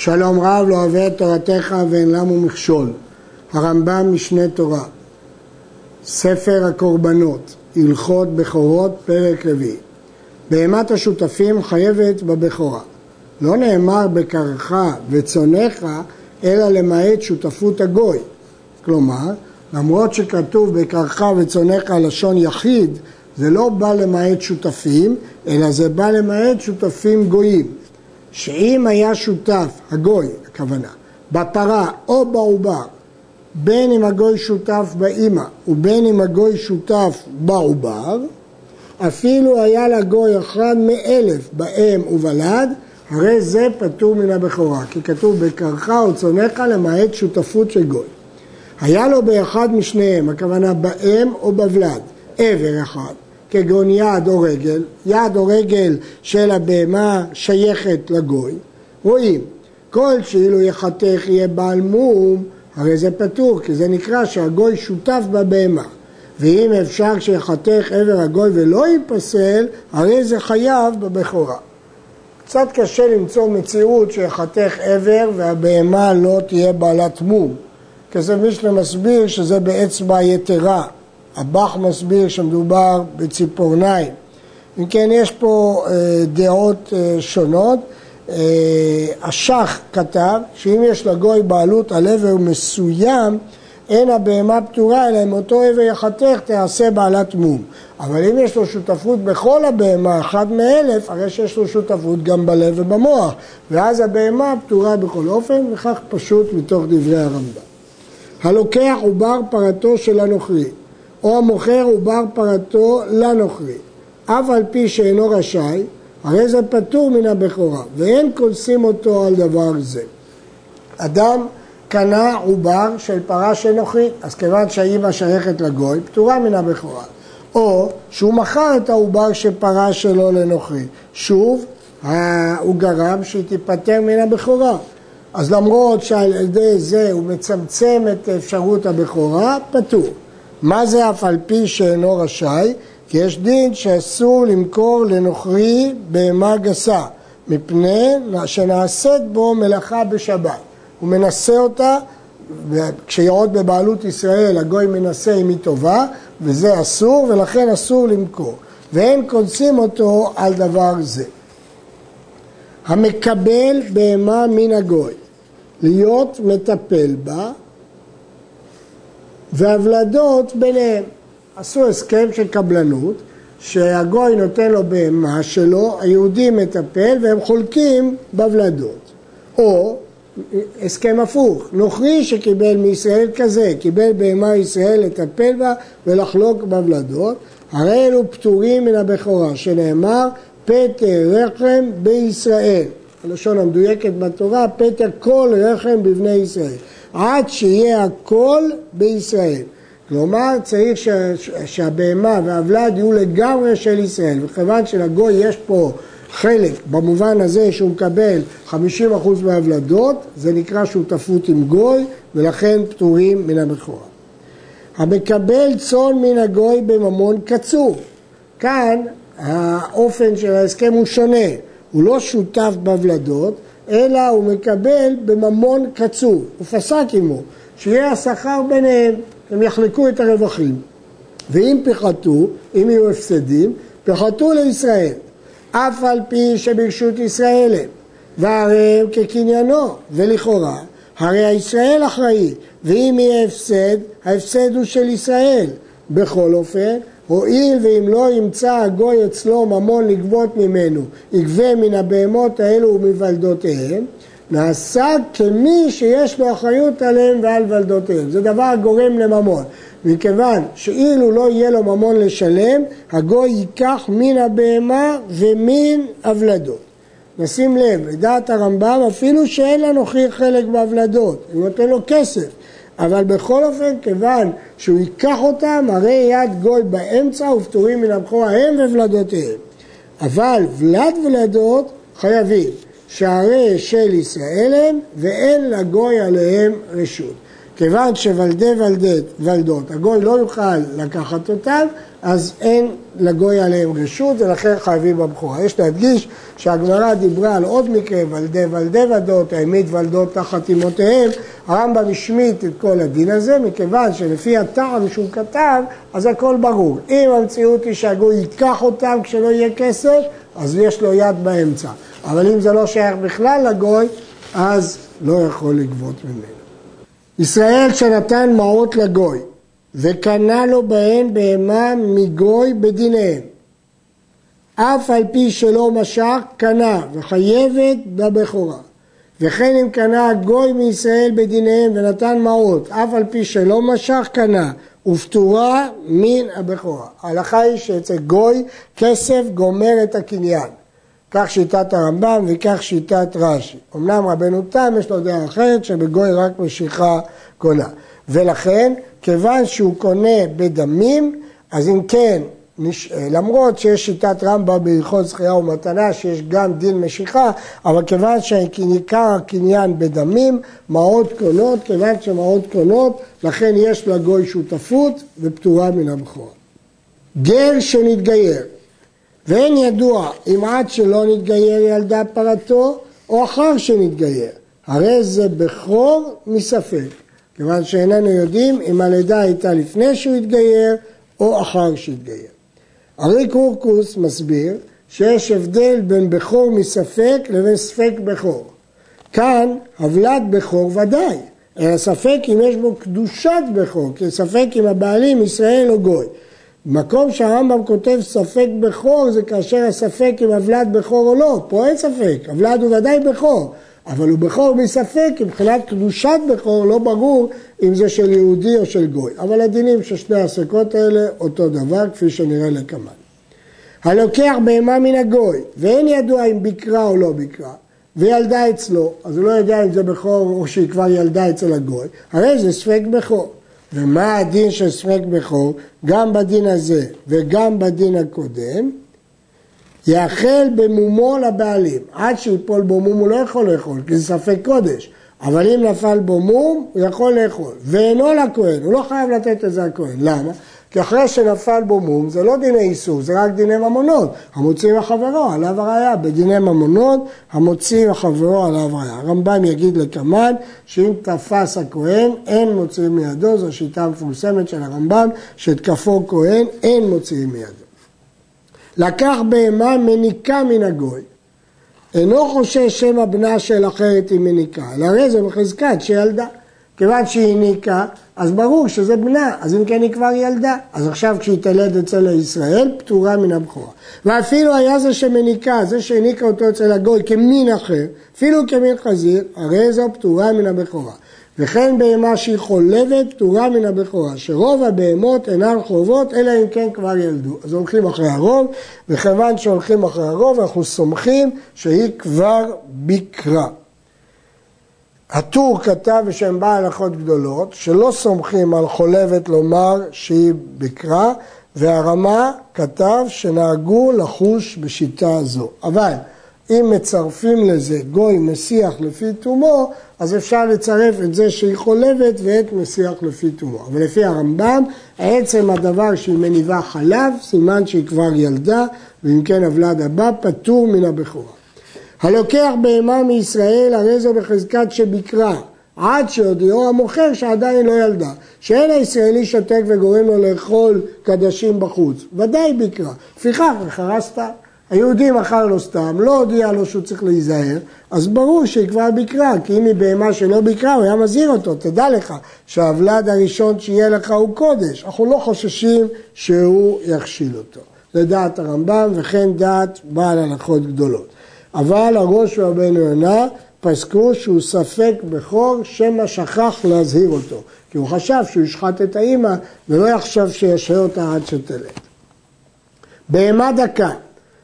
שלום רב לא אוהב את תורתך ואין למו מכשול. הרמב"ם משנה תורה. ספר הקורבנות, הלכות בכורות, פרק רביעי. בהמת השותפים חייבת בבכורה. לא נאמר בקרך וצונך, אלא למעט שותפות הגוי. כלומר, למרות שכתוב בקרך וצונך לשון יחיד, זה לא בא למעט שותפים, אלא זה בא למעט שותפים גויים. שאם היה שותף, הגוי, הכוונה, בפרה או בעובר, בין אם הגוי שותף באימא ובין אם הגוי שותף בעובר, אפילו היה לגוי אחד מאלף באם ובלד, הרי זה פטור מן הבכורה, כי כתוב בקרך וצונך למעט שותפות של גוי. היה לו באחד משניהם, הכוונה באם או בוולד, עבר אחד, כגון יד או רגל, יד או רגל של הבהמה שייכת לגוי, רואים, כל שאילו יחתך יהיה בעל מום, הרי זה פטור, כי זה נקרא שהגוי שותף בבהמה. ואם אפשר שיחתך עבר הגוי ולא ייפסל, הרי זה חייב בבכורה. קצת קשה למצוא מציאות שיחתך עבר והבהמה לא תהיה בעלת מום. כזה מישנה מסביר שזה באצבע יתרה. הבח מסביר שמדובר בציפורניים. אם כן, יש פה אה, דעות אה, שונות. אה, השח כתב שאם יש לגוי בעלות על עבר מסוים, אין הבהמה פטורה, אלא אם אותו עבר יחתך תעשה בעלת מום. אבל אם יש לו שותפות בכל הבהמה, אחד מאלף, הרי שיש לו שותפות גם בלב ובמוח, ואז הבהמה פטורה בכל אופן, וכך פשוט מתוך דברי הרמב"ם. הלוקח עובר פרתו של הנוכרי, או המוכר עובר פרתו לנוכרי, אף על פי שאינו רשאי, הרי זה פטור מן הבכורה, ואין כונסים אותו על דבר זה. אדם קנה עובר של פרה של נוכרי, אז כיוון שהאימא שייכת לגוי, פטורה מן הבכורה. או שהוא מכר את העובר של פרה שלו לנוכרי. שוב, הוא גרם שהיא תיפטר מן הבכורה. אז למרות שעל ידי זה הוא מצמצם את אפשרות הבכורה, פטור. מה זה אף על פי שאינו רשאי? כי יש דין שאסור למכור לנוכרי בהמה גסה, מפני שנעשית בו מלאכה בשבת. הוא מנסה אותה, וכשהיא עוד בבעלות ישראל, הגוי מנסה אם היא טובה, וזה אסור, ולכן אסור למכור. ואין קונסים אותו על דבר זה. המקבל בהמה מן הגוי, להיות מטפל בה, והוולדות ביניהם. עשו הסכם של קבלנות, שהגוי נותן לו בהמה שלו, היהודי מטפל והם חולקים בוולדות. או הסכם הפוך, נוכרי שקיבל מישראל כזה, קיבל בהמה ישראל לטפל בה ולחלוק בוולדות, הרי אלו פטורים מן הבכורה, שנאמר פטר רחם בישראל. הלשון המדויקת בתורה, פטר כל רחם בבני ישראל. עד שיהיה הכל בישראל. כלומר, צריך שהבהמה והוולד יהיו לגמרי של ישראל. וכיוון שלגוי יש פה חלק במובן הזה שהוא מקבל 50% מהוולדות, זה נקרא שותפות עם גוי, ולכן פטורים מן הבכורה. המקבל צאן מן הגוי בממון קצוב. כאן האופן של ההסכם הוא שונה, הוא לא שותף בוולדות, אלא הוא מקבל בממון קצוב, הוא פסק עמו, שיהיה השכר ביניהם, הם יחלקו את הרווחים. ואם פיחתו, אם יהיו הפסדים, פיחתו לישראל. אף על פי שברשות ישראל הם, והרי הם כקניינו, ולכאורה, הרי הישראל אחראי, ואם יהיה הפסד, ההפסד הוא של ישראל. בכל אופן, הואיל ואם לא ימצא הגוי אצלו ממון לגבות ממנו, יגבה מן הבהמות האלו ומוולדותיהם, נעשה כמי שיש לו אחריות עליהם ועל ולדותיהם. זה דבר גורם לממון. מכיוון שאילו לא יהיה לו ממון לשלם, הגוי ייקח מן הבהמה ומן הוולדות. נשים לב, לדעת הרמב"ם, אפילו שאין לנוכרי חלק בהוולדות, הוא נותן לו כסף, אבל בכל אופן, כיוון שהוא ייקח אותם, הרי יד גוי באמצע ופטורים מן הבכורה הם וולדותיהם. אבל ולד ולדות חייבים, שהרי של ישראל הם ואין לגוי עליהם רשות. כיוון שוולדי ולדת, ולדות, הגוי לא יוכל לקחת אותם, אז אין לגוי עליהם רשות ולכן חייבים בבכורה. יש להדגיש שהגמרא דיברה על עוד מקרה, ולדי ולדי ודות, העמיד ולדות תחת אמותיהם, הרמב"ם השמיט את כל הדין הזה, מכיוון שלפי הטעם שהוא כתב, אז הכל ברור. אם המציאות היא שהגוי ייקח אותם כשלא יהיה כסף, אז יש לו יד באמצע. אבל אם זה לא שייך בכלל לגוי, אז לא יכול לגבות ממנו. ישראל שנתן מעות לגוי וקנה לו בהן בהמה מגוי בדיניהם. אף על פי שלא משך, קנה וחייבת בבכורה. וכן אם קנה גוי מישראל בדיניהם ונתן מעות, אף על פי שלא משך, קנה, ופטורה מן הבכורה. ההלכה היא שאצל גוי כסף גומר את הקניין. כך שיטת הרמב"ם וכך שיטת רש"י. אמנם רבנו תם יש לו דעה אחרת שבגוי רק משיכה קונה. ולכן, כיוון שהוא קונה בדמים, אז אם כן, למרות שיש שיטת רמב"ם בהלכות זכייה ומתנה שיש גם דין משיכה, אבל כיוון שעיקר הקניין בדמים, מעות קונות, כיוון שמעות קונות, לכן יש לגוי שותפות ופטורה מן הבכורה. גר שנתגייר ואין ידוע אם עד שלא נתגייר ילדה פרתו או אחר שנתגייר. הרי זה בכור מספק, כיוון שאיננו יודעים אם הלידה הייתה לפני שהוא התגייר או אחר שהתגייר. ארי קורקוס מסביר שיש הבדל בין בכור מספק לבין ספק בכור. כאן הבלת בכור ודאי, אלא ספק אם יש בו קדושת בכור, כי ספק אם הבעלים ישראל או גוי. מקום שהרמב"ם כותב ספק בכור זה כאשר הספק אם הוולד בכור או לא, פה אין ספק, הוולד הוא ודאי בכור, אבל הוא בכור מספק, מבחינת קדושת בכור לא ברור אם זה של יהודי או של גוי, אבל הדינים של שני הספקות האלה אותו דבר כפי שנראה לקמן. הלוקח בהמה מן הגוי ואין ידוע אם ביקרה או לא ביקרה וילדה אצלו, אז הוא לא יודע אם זה בכור או שהיא כבר ילדה אצל הגוי, הרי זה ספק בכור. ומה הדין של ספק בכור? גם בדין הזה וגם בדין הקודם, יאכל במומו לבעלים. עד שיפול בו מום הוא לא יכול לאכול, כי זה ספק קודש. אבל אם נפל בו מום, הוא יכול לאכול. ואינו לכהן, הוא לא חייב לתת את זה לכהן. למה? כי אחרי שנפל בו מום זה לא דיני איסור, זה רק דיני ממונות. המוציא מחברו עליו הראייה. בדיני ממונות המוציא מחברו עליו הראייה. הרמב"ם יגיד לקמן שאם תפס הכהן אין מוציאים מידו, זו שיטה מפורסמת של הרמב"ם שתקפו כהן אין מוציאים מידו. לקח בהמה מניקה מן הגוי. אינו חושש שמא בנה של אחרת היא מניקה, אלא הרי זה מחזקת שילדה. כיוון שהיא הניקה, אז ברור שזה בנה, אז אם כן היא כבר ילדה. אז עכשיו כשהיא תלד אצל ישראל, פטורה מן הבכורה. ואפילו היה זה שמניקה, זה שהניקה אותו אצל הגוי כמין אחר, אפילו כמין חזיר, הרי זו פטורה מן הבכורה. וכן בהמה שהיא חולבת, פטורה מן הבכורה, שרוב הבהמות אינן חובות, אלא אם כן כבר ילדו. אז הולכים אחרי הרוב, וכיוון שהולכים אחרי הרוב, אנחנו סומכים שהיא כבר ביקרה. הטור כתב בשם בעל הלכות גדולות, שלא סומכים על חולבת לומר שהיא בקרה, והרמה כתב שנהגו לחוש בשיטה זו. אבל אם מצרפים לזה גוי מסיח לפי תומו, אז אפשר לצרף את זה שהיא חולבת ואת מסיח לפי תומו. אבל לפי הרמב"ם, עצם הדבר שהיא מניבה חלב, סימן שהיא כבר ילדה, ואם כן הוולד הבא פטור מן הבכורה. הלוקח בהמה מישראל הרי זו בחזקת שביקרה עד שהודיעו המוכר שעדיין לא ילדה. שאין הישראלי שותק וגורם לו לאכול קדשים בחוץ, ודאי ביקרה. לפיכך מכרה סתם. היהודי מכר לו סתם, לא הודיע לו שהוא צריך להיזהר, אז ברור שהיא כבר ביקרה, כי אם היא בהמה שלא ביקרה, הוא היה מזהיר אותו, תדע לך שהוולד הראשון שיהיה לך הוא קודש, אנחנו לא חוששים שהוא יכשיל אותו. זה דעת הרמב"ם וכן דעת בעל הנחות גדולות. אבל הראש ורבנו יונה פסקו שהוא ספק בכור שמא שכח להזהיר אותו, כי הוא חשב שהוא ישחט את האימא ולא יחשב שישהה אותה עד שתלד. בהמה דקה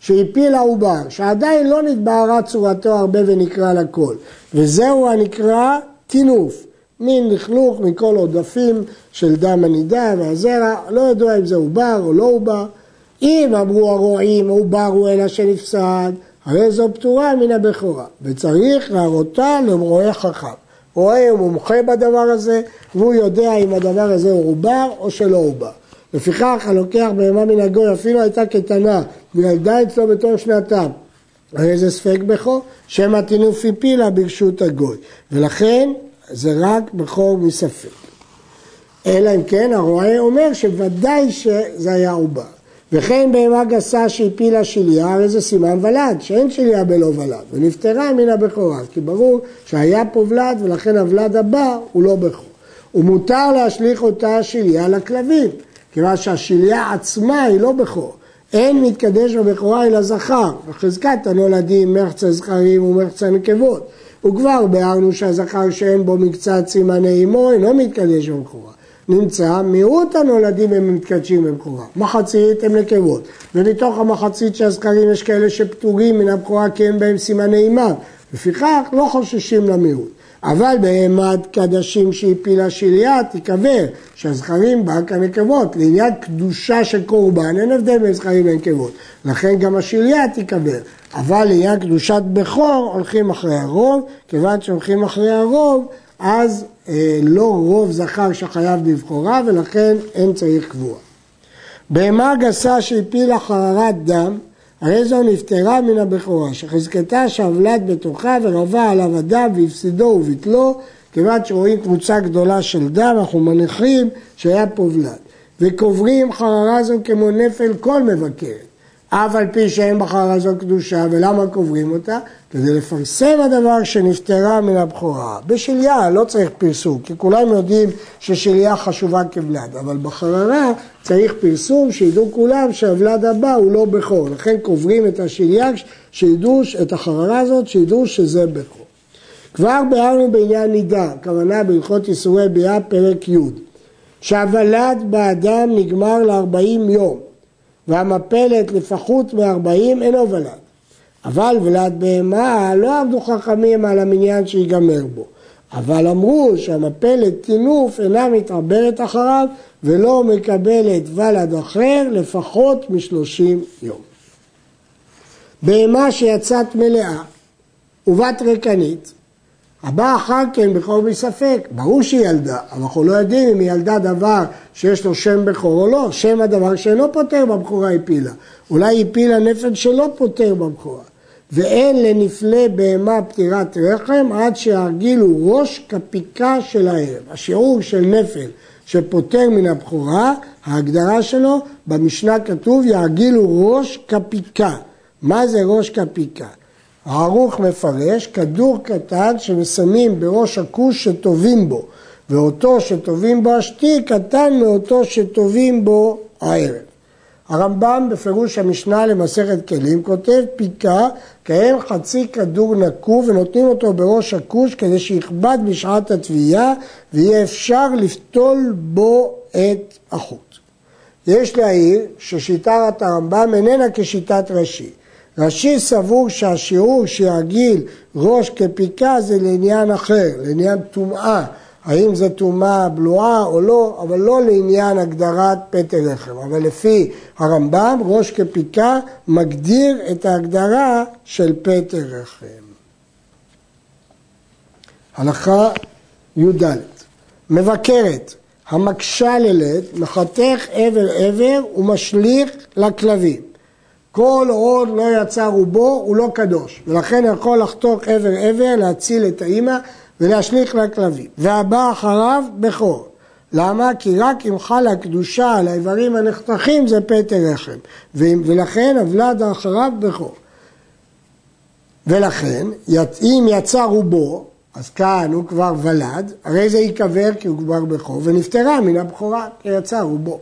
שהפילה עובר, שעדיין לא נתבהרה צורתו הרבה ונקרא לכל, וזהו הנקרא טינוף, מין לכלוך מכל עודפים של דם הנידה והזרע, לא ידוע אם זה עובר או לא עובר. אם אמרו הרועים עובר הוא אלא שנפסד, הרי זו פטורה מן הבכורה, וצריך להראותה למרועה חכם. רואה הוא מומחה בדבר הזה, והוא יודע אם הדבר הזה הוא עובר או שלא עובר. לפיכך הלוקח בהמה מן הגוי אפילו הייתה קטנה וילדה אצלו בתור שנתם הרי זה ספק בכור, שמא טינוף הפילה ברשות הגוי ולכן זה רק בכור מספק אלא אם כן הרועה אומר שוודאי שזה היה עובר וכן בהמה גסה שהפילה שליה, הרי זה סימן ולד, שאין שליה בלא ולד, ונפטרה מן הבכורה, כי ברור שהיה פה ולד ולכן הוולד הבא הוא לא בכור. ומותר להשליך אותה שליה לכלבים, כיוון שהשליה עצמה היא לא בכור. אין מתקדש בבכורה אלא זכר, וחזקת הנולדים מחצה זכרים ומחצה נקבות. וכבר ביארנו שהזכר שאין בו מקצת סימני אמו אינו מתקדש בבכורה. נמצא מיעוט הנולדים הם מתקדשים בבכורה, מחצית הם נקבות, ומתוך המחצית של הזכרים יש כאלה שפטורים מן הבכורה כי אין בהם סימני אימם, לפיכך לא חוששים למיעוט. אבל בהמת קדשים שהפילה שליה תיקבר, שהזכרים בה כנקבות, לעניין קדושה של קורבן אין הבדל בין זכרים לנקבות, לכן גם השליה תיקבר, אבל לעניין קדושת בכור הולכים אחרי הרוב, כיוון שהולכים אחרי הרוב אז לא רוב זכר שחייב בבכורה ולכן אין צריך קבועה. בהמה גסה שהפילה חררת דם, הרי זו נפטרה מן הבכורה, שחזקתה שהוולד בתוכה ורבה עליו הדם והפסידו וביטלו, כיוון שרואים קבוצה גדולה של דם, אנחנו מניחים שהיה פה ולד. וקוברים חררה זו כמו נפל כל מבקרת. אף על פי שאין בחררה זו קדושה, ולמה קוברים אותה? כדי לפרסם הדבר שנפטרה מן הבכורה. בשליה לא צריך פרסום, כי כולם יודעים ששליה חשובה כבלד, אבל בחררה צריך פרסום שידעו כולם שהוולד הבא הוא לא בכור. לכן קוברים את השליה, שידעו את החררה הזאת, שידעו שזה בכור. כבר ביארנו בעניין נידה, הכוונה בהלכות איסורי ביאה פרק י', שהוולד באדם נגמר ל-40 יום. והמפלת לפחות מארבעים אינו ולד. אבל ולד בהמה לא עמדו חכמים על המניין שיגמר בו. אבל אמרו שהמפלת טינוף אינה מתעברת אחריו ולא מקבלת ולד אחר לפחות משלושים יום. בהמה שיצאת מלאה ובת ריקנית הבא אחר כן בכור בספק, ברור שהיא ילדה, אבל אנחנו לא יודעים אם היא ילדה דבר שיש לו שם בכור או לא, שם הדבר שאינו פותר בבכורה הפילה, אולי הפילה נפל שלא פותר בבכורה. ואין לנפלה בהמה פטירת רחם עד שירגילו ראש כפיקה של הערב. השיעור של נפל שפוטר מן הבכורה, ההגדרה שלו, במשנה כתוב ירגילו ראש כפיקה. מה זה ראש כפיקה? הערוך מפרש כדור קטן שמסמים בראש הכוש שטובים בו, ואותו שטובים בו השתי קטן מאותו שטובים בו הערב. הרמב"ם בפירוש המשנה למסכת כלים כותב פיקה כאין חצי כדור נקוב ונותנים אותו בראש הכוש כדי שיכבד בשעת התביעה ויהיה אפשר לפתול בו את החוט. יש להעיר ששיטת הרמב"ם איננה כשיטת ראשי. רש"י סבור שהשיעור שירגיל ראש כפיקה זה לעניין אחר, לעניין טומאה, האם זו טומאה בלועה או לא, אבל לא לעניין הגדרת פטר לחם. אבל לפי הרמב"ם, ראש כפיקה מגדיר את ההגדרה של פטר לחם. הלכה י"ד מבקרת המקשה ללד, מחתך עבר עבר ומשליך לכלבים. כל עוד לא יצא רובו הוא לא קדוש, ולכן יכול לחתוך עבר עבר, להציל את האימא ולהשליך לכלבים. והבא אחריו בכור. למה? כי רק אם חלה קדושה על האיברים הנחתכים זה פטר רחם, ולכן הוולד אחריו בכור. ולכן, אם יצא רובו, אז כאן הוא כבר ולד, הרי זה ייקבר כי הוא כבר בכור, ונפטרה מן הבכורה, כי יצא רובו.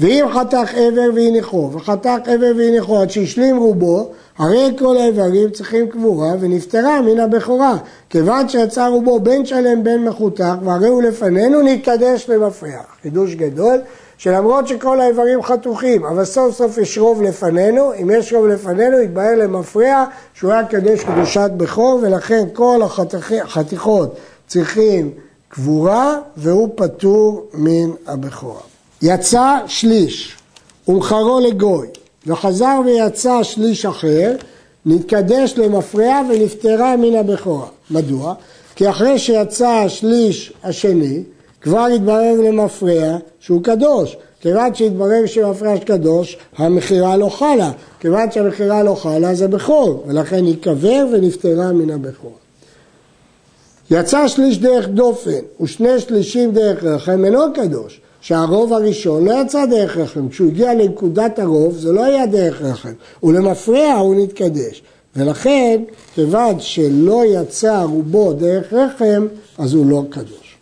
ואם חתך עבר והניחו, וחתך עבר והניחו עד שהשלים רובו, הרי כל האיברים צריכים קבורה ונפטרה מן הבכורה. כיוון שיצא רובו בין שלם בין מחותך, והרי הוא לפנינו נתקדש למפריח. חידוש גדול, שלמרות שכל האיברים חתוכים, אבל סוף סוף יש רוב לפנינו, אם יש רוב לפנינו יתבהר למפריע שהוא היה קדש קדושת בכור, ולכן כל החתיכות צריכים קבורה והוא פטור מן הבכורה. יצא שליש ומחרו לגוי וחזר ויצא שליש אחר, נתקדש למפרע ונפטרה מן הבכורה. מדוע? כי אחרי שיצא השליש השני, כבר התברר למפרע שהוא קדוש. כיוון שהתברר שמפרש קדוש, המכירה לא חלה. כיוון שהמכירה לא חלה זה בכור, ולכן ייקבר ונפטרה מן הבכור. יצא שליש דרך דופן ושני שלישים דרך רחם אינו קדוש, שהרוב הראשון לא יצא דרך רחם, כשהוא הגיע לנקודת הרוב זה לא היה דרך רחם, ולמפרע הוא נתקדש. ולכן, כיוון שלא יצא רובו דרך רחם, אז הוא לא קדוש.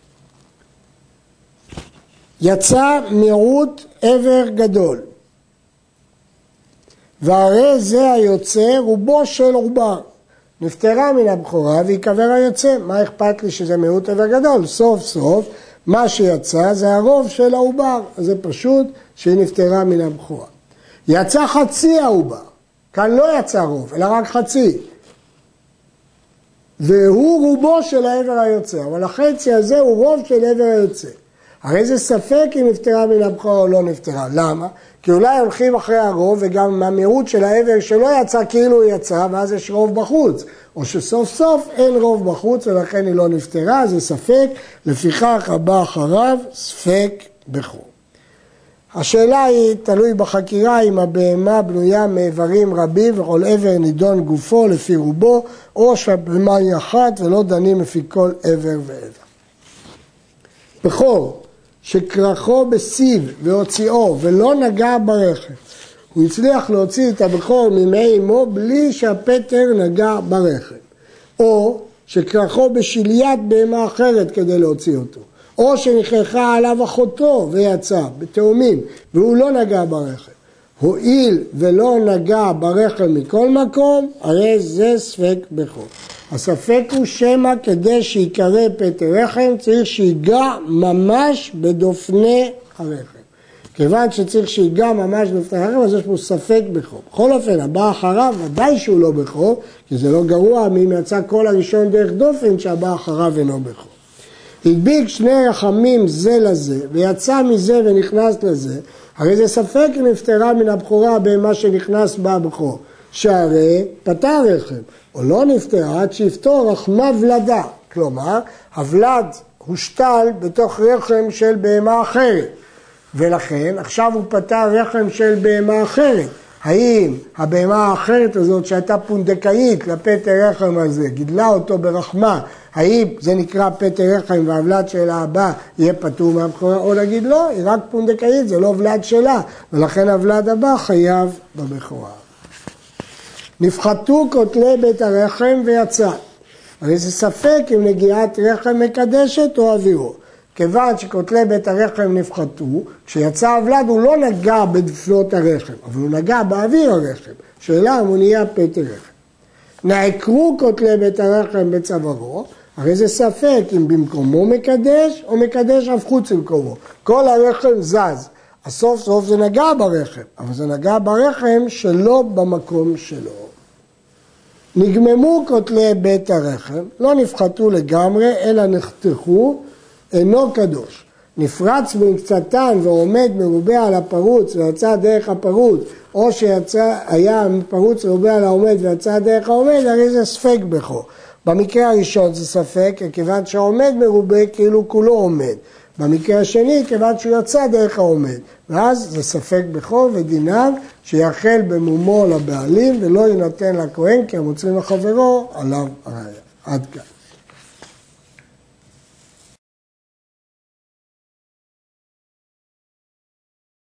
יצא מיעוט עבר גדול, והרי זה היוצא רובו של עובר. נפטרה מן הבכורה ויקבר היוצא. מה אכפת לי שזה מיעוט עבר גדול? סוף סוף מה שיצא זה הרוב של העובר. זה פשוט שהיא נפטרה מן הבכורה. יצא חצי העובר. כאן לא יצא רוב, אלא רק חצי. והוא רובו של העבר היוצא, אבל החצי הזה הוא רוב של עבר היוצא. הרי זה ספק אם נפטרה מן הבכורה או לא נפטרה. למה? כי אולי הולכים אחרי הרוב וגם מהמיעוט של העבר שלא יצא כאילו הוא יצא ואז יש רוב בחוץ. או שסוף סוף אין רוב בחוץ ולכן היא לא נפטרה, זה ספק, לפיכך הבא אחריו ספק בכור. השאלה היא, תלוי בחקירה, אם הבהמה בנויה מאיברים רבים וכל עבר נידון גופו לפי רובו, או שהבהמה היא אחת ולא דנים לפי כל עבר ועבר. בכור שכרכו בסיב והוציאו ולא נגע ברחם, הוא הצליח להוציא את הבכור ממי אמו בלי שהפטר נגע ברחם, או שכרכו בשליית בהמה אחרת כדי להוציא אותו, או שנכרחה עליו אחותו ויצא בתאומים והוא לא נגע ברחם. הואיל ולא נגע ברחם מכל מקום, הרי זה ספק בכור. הספק הוא שמא כדי שיקרא פטר רחם צריך שיגע ממש בדופני הרחם. כיוון שצריך שיגע ממש בדופני הרחם אז יש פה ספק בכור. בכל אופן הבא אחריו ודאי שהוא לא בכור כי זה לא גרוע אם יצא כל הראשון דרך דופן שהבא אחריו אינו בכור. הדביק שני רחמים זה לזה ויצא מזה ונכנס לזה הרי זה ספק אם נפטרה מן הבכורה במה שנכנס בה הבכור שהרי פתר רחם או לא נפטרה עד שיפתור רחמה ולדה. כלומר, הוולד הושתל בתוך רחם של בהמה אחרת, ולכן עכשיו הוא פתר רחם של בהמה אחרת. האם הבהמה האחרת הזאת שהייתה פונדקאית לפטר רחם הזה, גידלה אותו ברחמה, האם זה נקרא פטר רחם והוולד של האבא יהיה פטור מהבכורה, או להגיד לא, היא רק פונדקאית, זה לא ולד שלה, ולכן הוולד הבא חייב בבכורה. נפחתו כותלי בית הרחם ויצא. הרי זה ספק אם נגיעת רחם מקדשת או אווירו. כיוון שכותלי בית הרחם נפחתו, כשיצא הוולד הוא לא נגע בדפנות הרחם, אבל הוא נגע באוויר הרחם. שאלה אם הוא נהיה פטר רחם. נעקרו כותלי בית הרחם בצווארו, הרי זה ספק אם במקומו מקדש או מקדש אף חוץ למקומו. כל הרחם זז. אז סוף סוף זה נגע ברחם, אבל זה נגע ברחם שלא במקום שלו. נגממו כותלי בית הרחם, לא נפחתו לגמרי, אלא נחתכו, אינו קדוש. נפרץ במקצתן ועומד מרובה על הפרוץ ויצא דרך הפרוץ, או שהיה פרוץ מרובה על העומד ויצא דרך העומד, הרי זה ספק בכו. במקרה הראשון זה ספק, כיוון שהעומד מרובה כאילו כולו עומד. במקרה השני, כיוון שהוא יצא דרך העומד. ואז זה ספק בכור ודיניו שיחל במומו לבעלים ולא יינתן לכהן כי המוצרים לחברו עליו הראיה. עד כאן.